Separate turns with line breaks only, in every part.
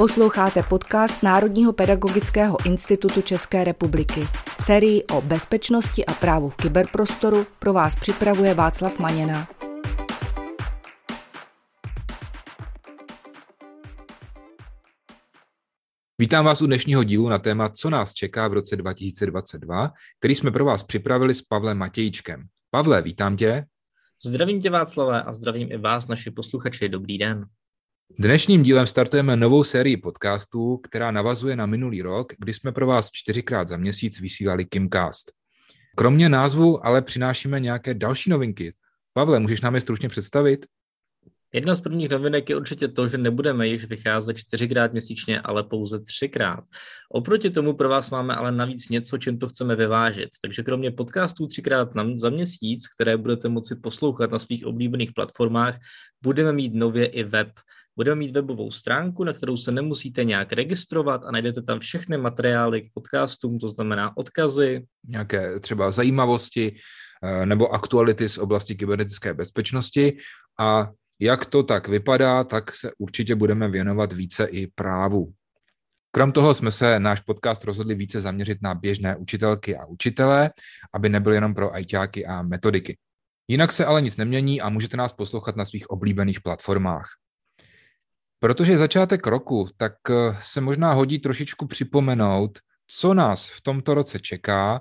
Posloucháte podcast Národního pedagogického institutu České republiky. Sérii o bezpečnosti a právu v kyberprostoru pro vás připravuje Václav Maněna.
Vítám vás u dnešního dílu na téma Co nás čeká v roce 2022, který jsme pro vás připravili s Pavlem Matějčkem. Pavle, vítám tě.
Zdravím tě Václavé a zdravím i vás, naši posluchači. Dobrý den.
Dnešním dílem startujeme novou sérii podcastů, která navazuje na minulý rok, kdy jsme pro vás čtyřikrát za měsíc vysílali Kimcast. Kromě názvu ale přinášíme nějaké další novinky. Pavle, můžeš nám je stručně představit?
Jedna z prvních novinek je určitě to, že nebudeme již vycházet čtyřikrát měsíčně, ale pouze třikrát. Oproti tomu pro vás máme ale navíc něco, čím to chceme vyvážit. Takže kromě podcastů třikrát za měsíc, které budete moci poslouchat na svých oblíbených platformách, budeme mít nově i web. Budeme mít webovou stránku, na kterou se nemusíte nějak registrovat a najdete tam všechny materiály k podcastům, to znamená odkazy.
Nějaké třeba zajímavosti eh, nebo aktuality z oblasti kybernetické bezpečnosti a jak to tak vypadá, tak se určitě budeme věnovat více i právu. Krom toho jsme se náš podcast rozhodli více zaměřit na běžné učitelky a učitele, aby nebyl jenom pro ajťáky a metodiky. Jinak se ale nic nemění a můžete nás poslouchat na svých oblíbených platformách. Protože začátek roku, tak eh, se možná hodí trošičku připomenout, co nás v tomto roce čeká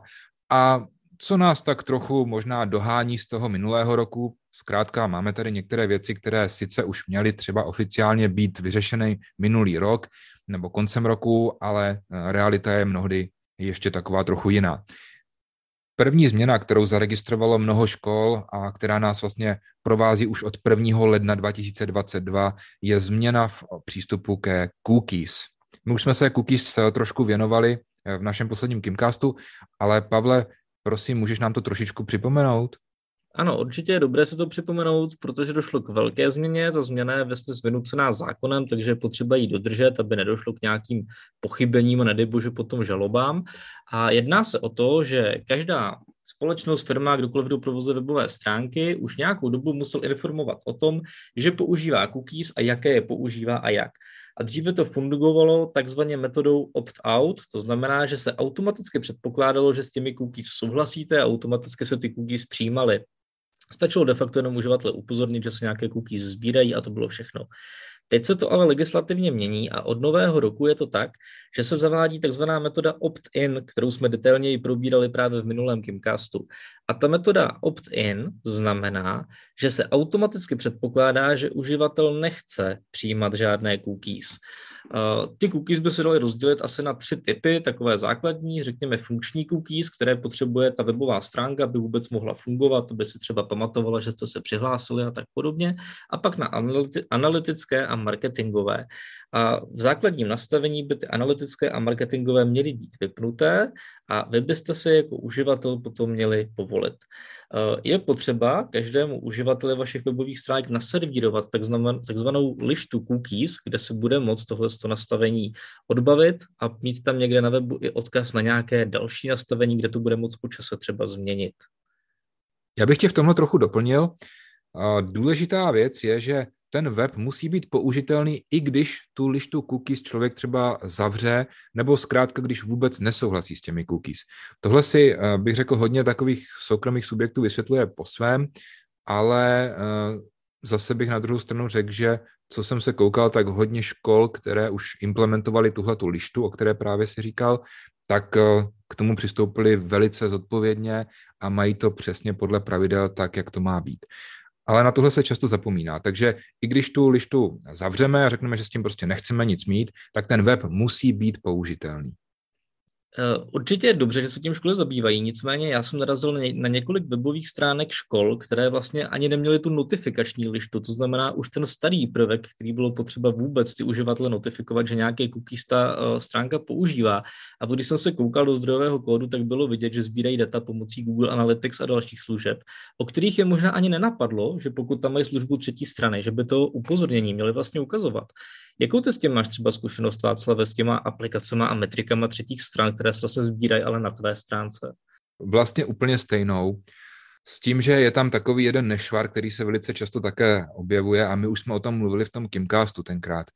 a co nás tak trochu možná dohání z toho minulého roku. Zkrátka máme tady některé věci, které sice už měly třeba oficiálně být vyřešeny minulý rok nebo koncem roku, ale eh, realita je mnohdy ještě taková trochu jiná. První změna, kterou zaregistrovalo mnoho škol a která nás vlastně provází už od 1. ledna 2022, je změna v přístupu ke cookies. My už jsme se cookies eh, trošku věnovali eh, v našem posledním Kimcastu, ale Pavle, prosím, můžeš nám to trošičku připomenout?
Ano, určitě je dobré se to připomenout, protože došlo k velké změně. Ta změna je vesměs vynucená zákonem, takže je potřeba ji dodržet, aby nedošlo k nějakým pochybením a nedej bože potom žalobám. A jedná se o to, že každá společnost, firma, kdokoliv, kdo provozuje webové stránky, už nějakou dobu musel informovat o tom, že používá cookies a jaké je používá a jak. A dříve to fungovalo takzvaně metodou opt-out, to znamená, že se automaticky předpokládalo, že s těmi cookies souhlasíte a automaticky se ty cookies přijímaly. Stačilo de facto jenom uživatel upozornit, že se nějaké cookies sbírají a to bylo všechno. Teď se to ale legislativně mění a od nového roku je to tak, že se zavádí takzvaná metoda opt-in, kterou jsme detailněji probírali právě v minulém Kimcastu. A ta metoda opt-in znamená, že se automaticky předpokládá, že uživatel nechce přijímat žádné cookies. Ty cookies by se daly rozdělit asi na tři typy, takové základní, řekněme funkční cookies, které potřebuje ta webová stránka, aby vůbec mohla fungovat, aby si třeba pamatovala, že jste se přihlásili a tak podobně. A pak na analytické a marketingové. A v základním nastavení by ty analytické a marketingové měly být vypnuté a vy byste se jako uživatel potom měli povolit. Eh, je potřeba každému uživateli vašich webových stránek naservírovat takzvanou lištu cookies, kde se bude moct tohle nastavení odbavit a mít tam někde na webu i odkaz na nějaké další nastavení, kde to bude moct po čase třeba změnit.
Já bych tě v tomhle trochu doplnil. Důležitá věc je, že ten web musí být použitelný, i když tu lištu cookies člověk třeba zavře, nebo zkrátka, když vůbec nesouhlasí s těmi cookies. Tohle si, eh, bych řekl, hodně takových soukromých subjektů vysvětluje po svém, ale eh, zase bych na druhou stranu řekl, že co jsem se koukal, tak hodně škol, které už implementovali tuhle tu lištu, o které právě si říkal, tak eh, k tomu přistoupili velice zodpovědně a mají to přesně podle pravidel tak, jak to má být ale na tohle se často zapomíná. Takže i když tu lištu zavřeme a řekneme, že s tím prostě nechceme nic mít, tak ten web musí být použitelný.
Eh, určitě je dobře, že se tím školy zabývají, nicméně já jsem narazil na několik webových stránek škol, které vlastně ani neměly tu notifikační lištu, to znamená už ten starý prvek, který bylo potřeba vůbec ty uživatele notifikovat, že nějaké cookies ta eh, stránka používá. A když jsem se koukal do zdrojového kódu, tak bylo vidět, že sbírají data pomocí Google Analytics a dalších služeb, o kterých je možná ani nenapadlo, že pokud tam mají službu třetí strany, že by to upozornění měli vlastně ukazovat. Jakou ty s tím máš třeba zkušenost, Václav, s těma aplikacemi a metrikama třetích stran, které se sbírají ale na tvé stránce?
Vlastně úplně stejnou. S tím, že je tam takový jeden nešvar, který se velice často také objevuje a my už jsme o tom mluvili v tom Kimcastu tenkrát.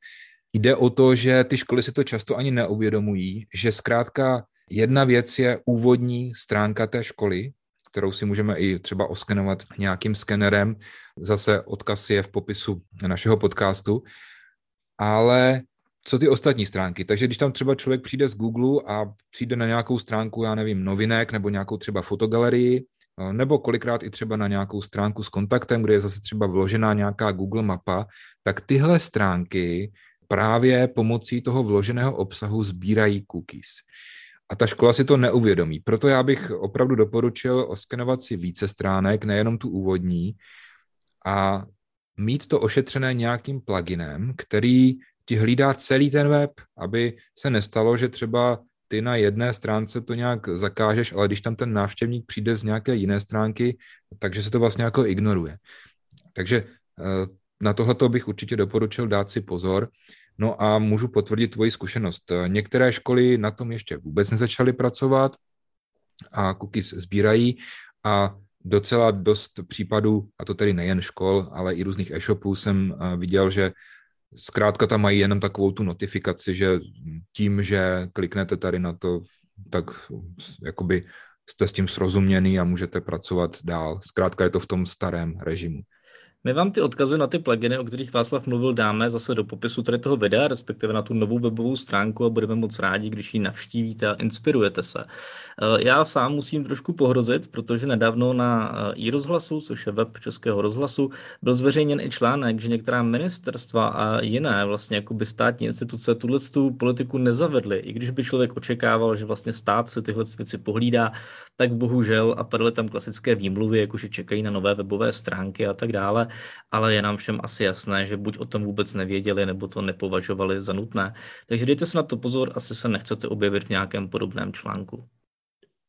Jde o to, že ty školy si to často ani neuvědomují, že zkrátka jedna věc je úvodní stránka té školy, kterou si můžeme i třeba oskenovat nějakým skenerem. Zase odkaz je v popisu našeho podcastu. Ale co ty ostatní stránky? Takže když tam třeba člověk přijde z Google a přijde na nějakou stránku, já nevím, novinek nebo nějakou třeba fotogalerii, nebo kolikrát i třeba na nějakou stránku s kontaktem, kde je zase třeba vložená nějaká Google mapa, tak tyhle stránky právě pomocí toho vloženého obsahu sbírají cookies. A ta škola si to neuvědomí. Proto já bych opravdu doporučil oskenovat si více stránek, nejenom tu úvodní, a mít to ošetřené nějakým pluginem, který ti hlídá celý ten web, aby se nestalo, že třeba ty na jedné stránce to nějak zakážeš, ale když tam ten návštěvník přijde z nějaké jiné stránky, takže se to vlastně jako ignoruje. Takže eh, na tohle bych určitě doporučil dát si pozor. No a můžu potvrdit tvoji zkušenost. Některé školy na tom ještě vůbec nezačaly pracovat a cookies sbírají a docela dost případů, a to tedy nejen škol, ale i různých e-shopů jsem eh, viděl, že zkrátka tam mají jenom takovou tu notifikaci, že tím, že kliknete tady na to, tak jakoby jste s tím srozuměný a můžete pracovat dál. Zkrátka je to v tom starém režimu.
My vám ty odkazy na ty pluginy, o kterých Václav mluvil, dáme zase do popisu tady toho videa, respektive na tu novou webovou stránku a budeme moc rádi, když ji navštívíte a inspirujete se. Eh, já sám musím trošku pohrozit, protože nedávno na eh, i rozhlasu, což je web Českého rozhlasu, byl zveřejněn i článek, že některá ministerstva a jiné vlastně jakoby státní instituce tuhle tu politiku nezavedly, i když by člověk očekával, že vlastně stát se tyhle věci pohlídá, tak bohužel a padly tam klasické výmluvy, jakože čekají na nové webové stránky a tak dále, ale je nám všem asi jasné, že buď o tom vůbec nevěděli, nebo to nepovažovali za nutné. Takže dejte si na to pozor, asi se nechcete objevit v nějakém podobném článku.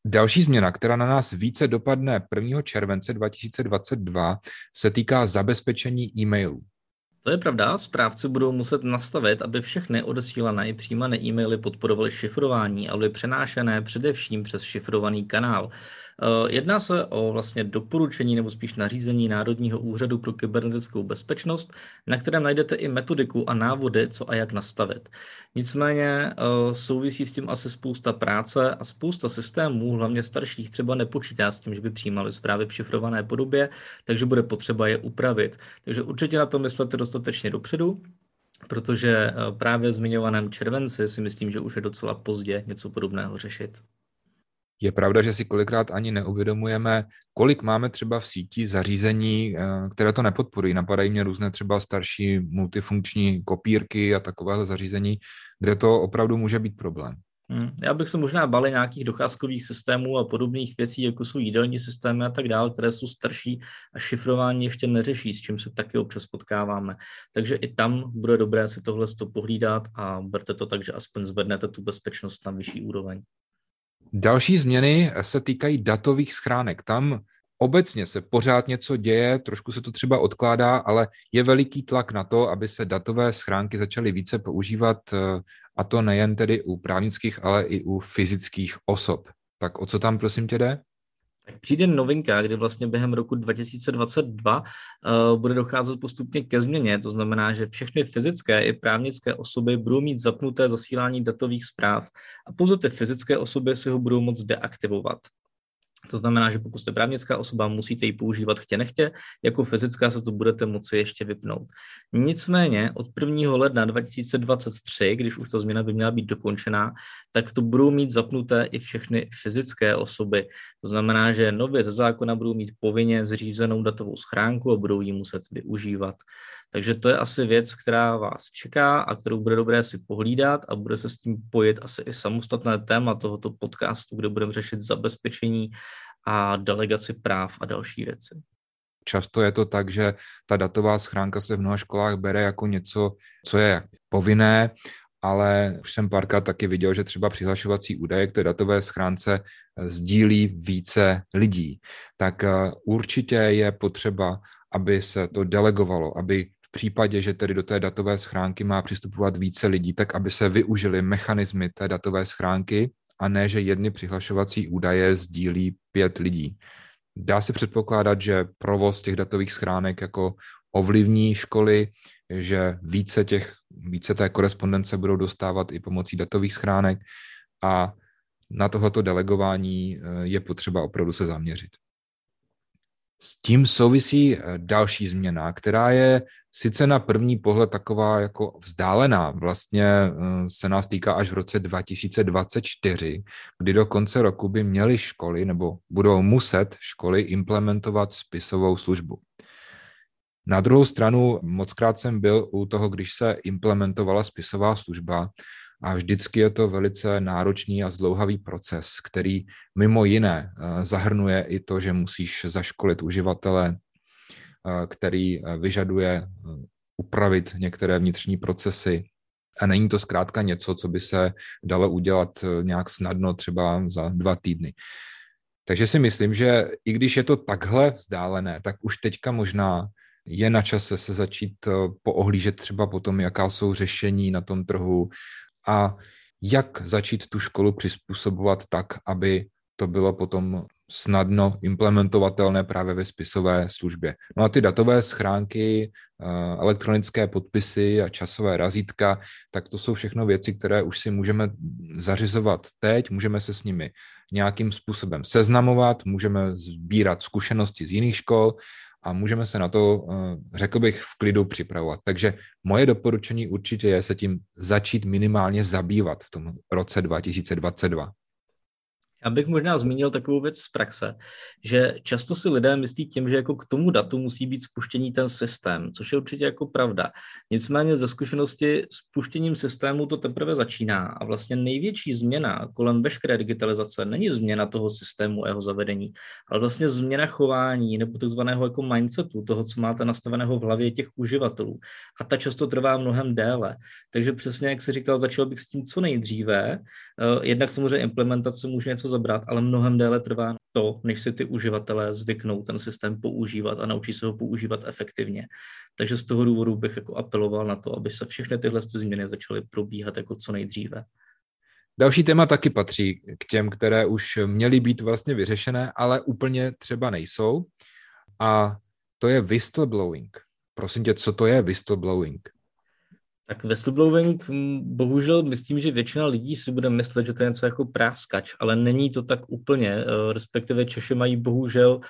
Další změna, která na nás více dopadne 1. července 2022, se týká zabezpečení e-mailů.
To je pravda, správci budou muset nastavit, aby všechny odesílané i přijímané e-maily podporovaly šifrování a byly přenášené především přes šifrovaný kanál. Eh, jedná se o vlastně doporučení nebo spíš nařízení Národního úřadu pro kybernetickou bezpečnost, na kterém najdete i metodiku a návody, co a jak nastavit. Nicméně eh, souvisí s tím asi spousta práce a spousta systémů, hlavně starších, třeba nepočítá s tím, že by přijímali zprávy v šifrované podobě, takže bude potřeba je upravit. Takže určitě na to myslete dostatečně dopředu, protože eh, právě zmiňovaném červenci si myslím, že už je docela pozdě něco podobného řešit.
Je pravda, že si kolikrát ani neuvědomujeme, kolik máme třeba v síti zařízení, eh, které to nepodporují. Napadají mě různé třeba starší multifunkční kopírky a takovéhle zařízení, kde to opravdu může být problém.
Hmm. Já bych se možná bali nějakých docházkových systémů a podobných věcí, jako jsou jídelní systémy a tak dále, které jsou starší a šifrování ještě neřeší, s čím se taky občas potkáváme. Takže i tam bude dobré si tohle pohlídat a berte to tak, že aspoň zvednete tu bezpečnost na vyšší úroveň.
Další změny se týkají datových schránek. Tam obecně se pořád něco děje, trošku se to třeba odkládá, ale je veliký tlak na to, aby se datové schránky začaly více používat, eh, a to nejen tedy u právnických, ale i u fyzických osob. Tak o co tam prosím tě jde?
Tak přijde novinka, kdy vlastně během roku 2022 uh, eh, bude docházet postupně ke změně. To znamená, že všechny fyzické i právnické osoby budou mít zapnuté zasílání datových zpráv a pouze ty fyzické osoby si ho budou moct deaktivovat. To znamená, že pokud jste právnická osoba, musíte ji používat chtě nechtě, jako fyzická se to budete moci ještě vypnout. Nicméně od 1. ledna 2023, když už ta změna by měla být dokončená, tak to budou mít zapnuté i všechny fyzické osoby. To znamená, že nově ze zákona budou mít povinně zřízenou datovou schránku a budou ji muset využívat. Takže to je asi věc, která vás čeká a kterou bude dobré si pohlídat a bude se s tím pojit asi i samostatné téma tohoto podcastu, kde budeme řešit zabezpečení a delegaci práv a další věci.
Často je to tak, že ta datová schránka se v mnoha školách bere jako něco, co je povinné, ale už jsem párkrát taky viděl, že třeba přihlašovací údaje k té datové schránce sdílí více lidí. Tak eh, určitě je potřeba, aby se to delegovalo, aby případě, že tedy do té datové schránky má přistupovat více lidí, tak aby se využili mechanismy té datové schránky a ne, že jedny přihlašovací údaje sdílí pět lidí. Dá se předpokládat, že provoz těch datových schránek jako ovlivní školy, že více, těch, více té korespondence budou dostávat i pomocí datových schránek a na tohoto delegování eh, je potřeba opravdu se zaměřit. S tím souvisí eh, další změna, která je sice na první pohled taková jako vzdálená, vlastně eh, se nás týká až v roce 2024, kdy do konce roku by měly školy nebo budou muset školy implementovat spisovou službu. Na druhou stranu, mockrát jsem byl u toho, když se implementovala spisová služba a vždycky je to velice náročný a zdlouhavý proces, který mimo jiné eh, zahrnuje i to, že musíš zaškolit uživatele, který vyžaduje upravit některé vnitřní procesy. A není to zkrátka něco, co by se dalo udělat nějak snadno třeba za dva týdny. Takže si myslím, že i když je to takhle vzdálené, tak už teďka možná je na čase se začít poohlížet třeba potom, jaká jsou řešení na tom trhu, a jak začít tu školu přizpůsobovat tak, aby to bylo potom snadno implementovatelné právě ve spisové službě. No a ty datové schránky, eh, elektronické podpisy a časové razítka, tak to jsou všechno věci, které už si můžeme zařizovat teď, můžeme se s nimi nějakým způsobem seznamovat, můžeme sbírat zkušenosti z jiných škol a můžeme se na to, eh, řekl bych, v klidu připravovat. Takže moje doporučení určitě je se tím začít minimálně zabývat v tom roce 2022.
Já bych možná zmínil takovou věc z praxe, že často si lidé myslí tím, že jako k tomu datu musí být spuštěný ten systém, což je určitě jako pravda. Nicméně ze zkušenosti spuštěním systému to teprve začíná a vlastně největší změna kolem veškeré digitalizace není změna toho systému a jeho zavedení, ale vlastně změna chování nebo takzvaného jako mindsetu, toho, co máte nastaveného v hlavě těch uživatelů. A ta často trvá mnohem déle. Takže přesně, jak se říkal, začal bych s tím co nejdříve. Eh, jednak samozřejmě implementace může něco zabrat, ale mnohem déle trvá to, než si ty uživatelé zvyknou ten systém používat a naučí se ho používat efektivně. Takže z toho důvodu bych jako apeloval na to, aby se všechny tyhle změny začaly probíhat jako co nejdříve.
Další téma taky patří k těm, které už měly být vlastně vyřešené, ale úplně třeba nejsou. A to je whistleblowing. Prosím tě, co to je whistleblowing?
Tak whistleblowing, bohužel myslím, že většina lidí si bude myslet, že to je něco jako práskač, ale není to tak úplně, eh, respektive Češi mají bohužel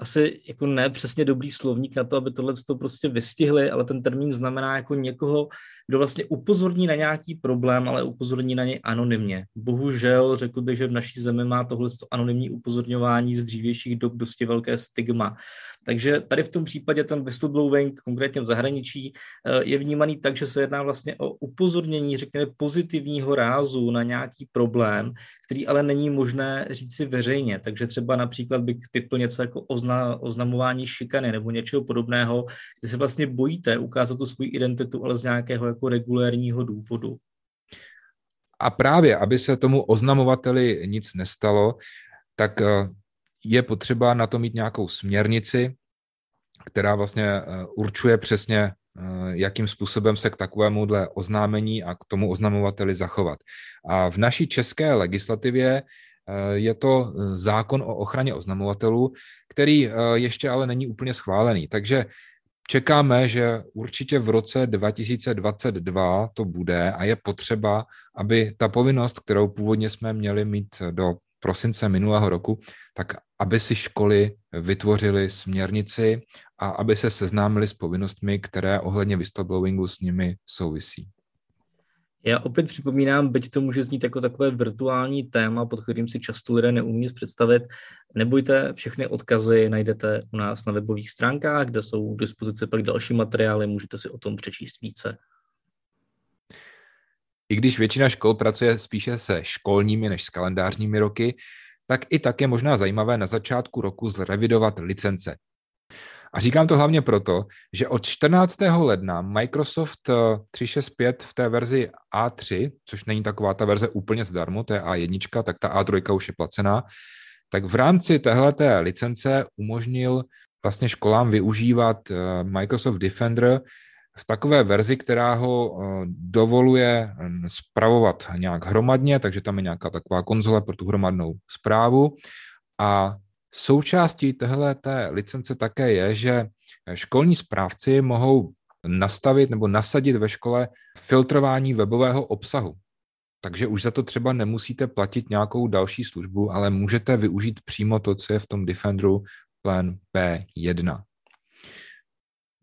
asi jako ne přesně dobrý slovník na to, aby tohle to prostě vystihli, ale ten termín znamená jako někoho, kdo vlastně upozorní na nějaký problém, ale upozorní na něj anonymně. Bohužel řekl bych, že v naší zemi má tohle anonymní upozorňování z dřívějších dob dosti velké stigma. Takže tady v tom případě ten whistleblowing, konkrétně v zahraničí, eh, je vnímaný tak, že se jedná vlastně o upozornění, řekněme, pozitivního rázu na nějaký problém, který ale není možné říci veřejně. Takže třeba například bych typl něco jako ozna, oznamování šikany nebo něčeho podobného, kde se vlastně bojíte ukázat tu svou identitu, ale z nějakého jako regulérního důvodu.
A právě, aby se tomu oznamovateli nic nestalo, tak eh, je potřeba na to mít nějakou směrnici, která vlastně eh, určuje přesně, eh, jakým způsobem se k takovémuhle oznámení a k tomu oznamovateli zachovat. A v naší české legislativě eh, je to zákon o ochraně oznamovatelů, který ještě ale není úplně schválený. Takže čekáme, že určitě v roce 2022 to bude a je potřeba, aby ta povinnost, kterou původně jsme měli mít do prosince minulého roku, tak aby si školy vytvořily směrnici a aby se seznámili s povinnostmi, které ohledně whistleblowingu s nimi souvisí.
Já opět připomínám, byť to může znít jako takové virtuální téma, pod kterým si často lidé neumí představit. Nebojte, všechny odkazy najdete u nás na webových stránkách, kde jsou k dispozici pak další materiály, můžete si o tom přečíst více.
I když většina škol pracuje spíše se školními než s kalendářními roky, tak i tak je možná zajímavé na začátku roku zrevidovat licence. A říkám to hlavně proto, že od 14. ledna Microsoft 365 eh, v té verzi A3, což není taková ta verze úplně zdarma, to je A1, tak ta A3 už je placená, tak v rámci téhleté licence umožnil vlastně školám využívat eh, Microsoft Defender v takové verzi, která ho eh, dovoluje spravovat nějak hromadně, takže tam je nějaká taková konzole pro tu hromadnou zprávu. A součástí téhle té licence také je, že školní správci mohou nastavit nebo nasadit ve škole filtrování webového obsahu. Takže už za to třeba nemusíte platit nějakou další službu, ale můžete využít přímo to, co je v tom Defenderu Plan P1.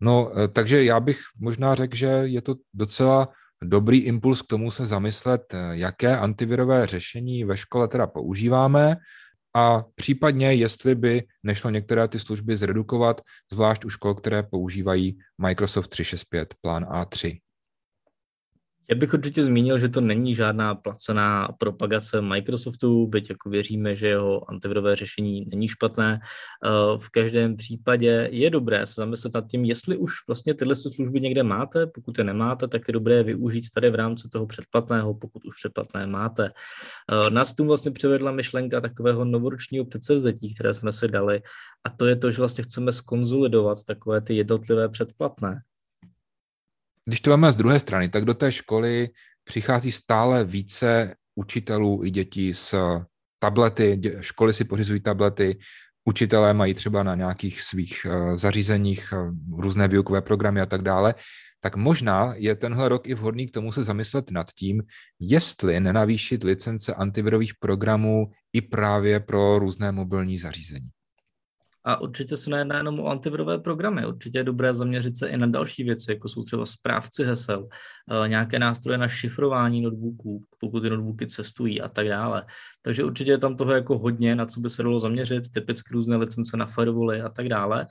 No, eh, takže já bych možná řekl, že je to docela dobrý impuls k tomu se zamyslet, eh, jaké antivirové řešení ve škole teda používáme a případně, jestli by nešlo některé ty služby zredukovat, zvlášť u škol, které používají Microsoft 365 plán A3.
Já bych určitě zmínil, že to není žádná placená propagace Microsoftu, byť jako věříme, že jeho antivirové řešení není špatné. Eh, v každém případě je dobré se zamyslet nad tím, jestli už vlastně tyhle služby někde máte, pokud je nemáte, tak je dobré využít tady v rámci toho předplatného, pokud už předplatné máte. Eh, nás tu vlastně přivedla myšlenka takového novoročního předsevzetí, které jsme si dali, a to je to, že vlastně chceme skonzolidovat takové ty jednotlivé předplatné.
Když to máme z druhé strany, tak do té školy přichází stále více učitelů i dětí s tablety, školy si pořizují tablety, učitelé mají třeba na nějakých svých eh, zařízeních eh, různé výukové programy a tak dále, tak možná je tenhle rok i vhodný k tomu se zamyslet nad tím, jestli nenavýšit licence antivirových programů i právě pro různé mobilní zařízení.
A určitě se nejedná jenom o antivirové programy. Určitě je dobré zaměřit se i na další věci, jako jsou třeba správci hesel, eh, nějaké nástroje na šifrování notebooků, pokud ty notebooky cestují a tak dále. Takže určitě je tam toho jako hodně, na co by se dalo zaměřit, typicky různé licence na firewally a tak dále.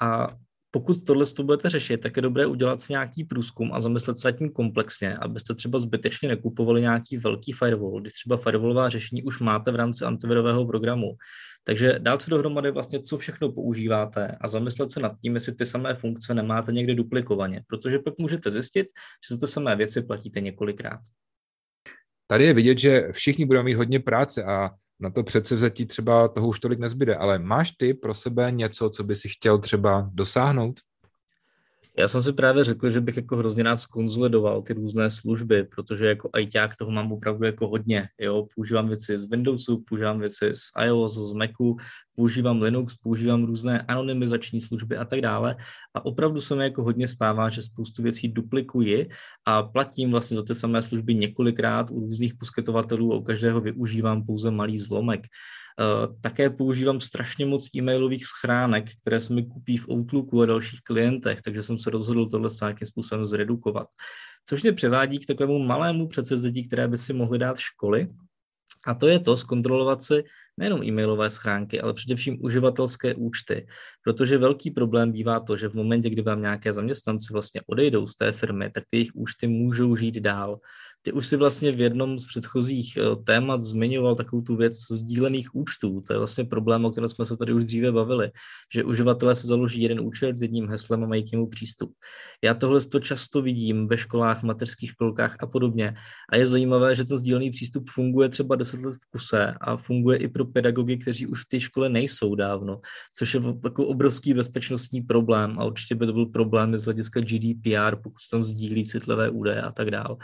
A pokud tohle to budete řešit, tak je dobré udělat si nějaký průzkum a zamyslet se tím komplexně, abyste třeba zbytečně nekupovali nějaký velký firewall, když třeba firewallová řešení už máte v rámci antivirového programu. Takže dát se dohromady vlastně, co všechno používáte a zamyslet se nad tím, jestli ty samé funkce nemáte někde duplikovaně, protože pak můžete zjistit, že za ty samé věci platíte několikrát.
Tady je vidět, že všichni budou mít hodně práce a na to předsevzetí třeba toho už tolik nezbyde, ale máš ty pro sebe něco, co by si chtěl třeba dosáhnout?
Já jsem si právě řekl, že bych jako hrozně rád skonzolidoval ty různé služby, protože jako ITák toho mám opravdu jako hodně. Jo? Používám věci z Windowsu, používám věci z iOS, z Macu, používám Linux, používám různé anonymizační služby a tak dále. A opravdu se mi jako hodně stává, že spoustu věcí duplikuji a platím vlastně za ty samé služby několikrát u různých poskytovatelů a u každého využívám pouze malý zlomek. Eh, také používám strašně moc e-mailových schránek, které se mi kupí v Outlooku a dalších klientech, takže jsem se rozhodl tohle nějakým způsobem zredukovat. Což mě převádí k takovému malému předsevzetí, které by si mohly dát školy, a to je to zkontrolovat si nejenom e-mailové schránky, ale především uživatelské účty. Protože velký problém bývá to, že v momentě, kdy vám nějaké zaměstnanci vlastně odejdou z té firmy, tak ty jejich účty můžou žít dál. Ty už si vlastně v jednom z předchozích eh, témat zmiňoval takovou tu věc sdílených účtů. To je vlastně problém, o kterém jsme se tady už dříve bavili, že uživatelé si založí jeden účet s jedním heslem a mají k němu přístup. Já tohle to často vidím ve školách, mateřských školkách a podobně. A je zajímavé, že ten sdílený přístup funguje třeba 10 let v kuse a funguje i pro pedagogy, kteří už v té škole nejsou dávno, což je jako obrovský bezpečnostní problém a určitě by to byl problém z hlediska GDPR, pokud se tam sdílí citlivé údaje a tak dále.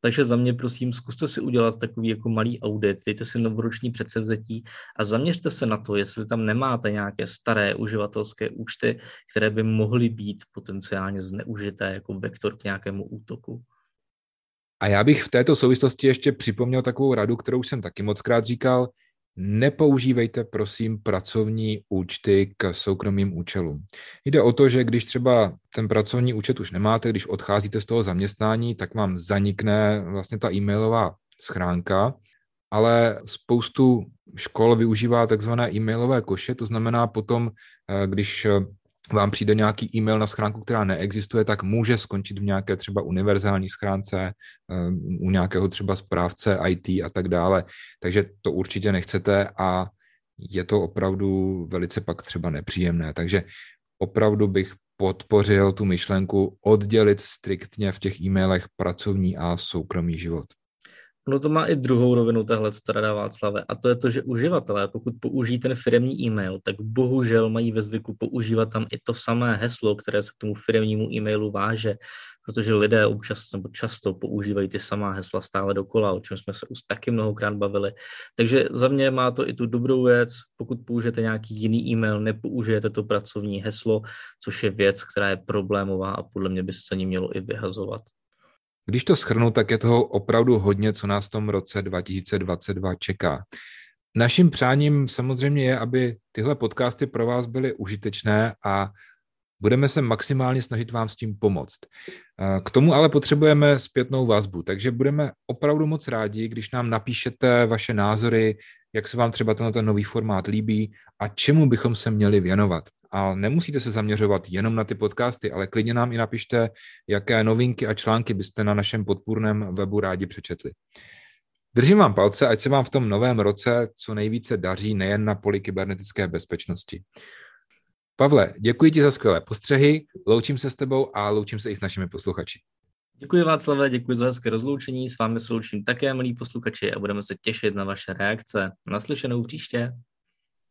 Takže za mě prosím, zkuste si udělat takový jako malý audit, dejte si novoroční předsevzetí a zaměřte se na to, jestli tam nemáte nějaké staré uživatelské účty, které by mohly být potenciálně zneužité jako vektor k nějakému útoku.
A já bych v této souvislosti ještě připomněl takovou radu, kterou jsem taky moc krát říkal, nepoužívejte prosím pracovní účty k soukromým účelům. Jde o to, že když třeba ten pracovní účet už nemáte, když odcházíte z toho zaměstnání, tak vám zanikne vlastně ta e-mailová schránka, ale spoustu škol využívá takzvané e-mailové koše, to znamená potom, eh, když vám přijde nějaký e-mail na schránku, která neexistuje, tak může skončit v nějaké třeba univerzální schránce, eh, u nějakého třeba správce IT a tak dále. Takže to určitě nechcete a je to opravdu velice pak třeba nepříjemné. Takže opravdu bych podpořil tu myšlenku oddělit striktně v těch e-mailech pracovní a soukromý život.
Ono to má i druhou rovinu tahle strada Václave a to je to, že uživatelé, pokud použijí ten firmní e-mail, tak bohužel mají ve zvyku používat tam i to samé heslo, které se k tomu firmnímu e-mailu váže, protože lidé občas nebo často používají ty samá hesla stále dokola, o čem jsme se už taky mnohokrát bavili. Takže za mě má to i tu dobrou věc, pokud použijete nějaký jiný e-mail, nepoužijete to pracovní heslo, což je věc, která je problémová a podle mě by se ní mělo i vyhazovat.
Když to schrnu, tak je toho opravdu hodně, co nás v tom roce 2022 čeká. Naším přáním samozřejmě je, aby tyhle podcasty pro vás byly užitečné a budeme se maximálně snažit vám s tím pomoct. K tomu ale potřebujeme zpětnou vazbu, takže budeme opravdu moc rádi, když nám napíšete vaše názory, jak se vám třeba tenhle nový formát líbí a čemu bychom se měli věnovat. A nemusíte se zaměřovat jenom na ty podcasty, ale klidně nám i napište, jaké novinky a články byste na našem podpůrném webu rádi přečetli. Držím vám palce, ať se vám v tom novém roce co nejvíce daří nejen na poli kybernetické bezpečnosti. Pavle, děkuji ti za skvělé postřehy, loučím se s tebou a loučím se i s našimi posluchači.
Děkuji Václave, děkuji za hezké rozloučení, s vámi se loučím také, milí posluchači, a budeme se těšit na vaše reakce. Naslyšenou příště.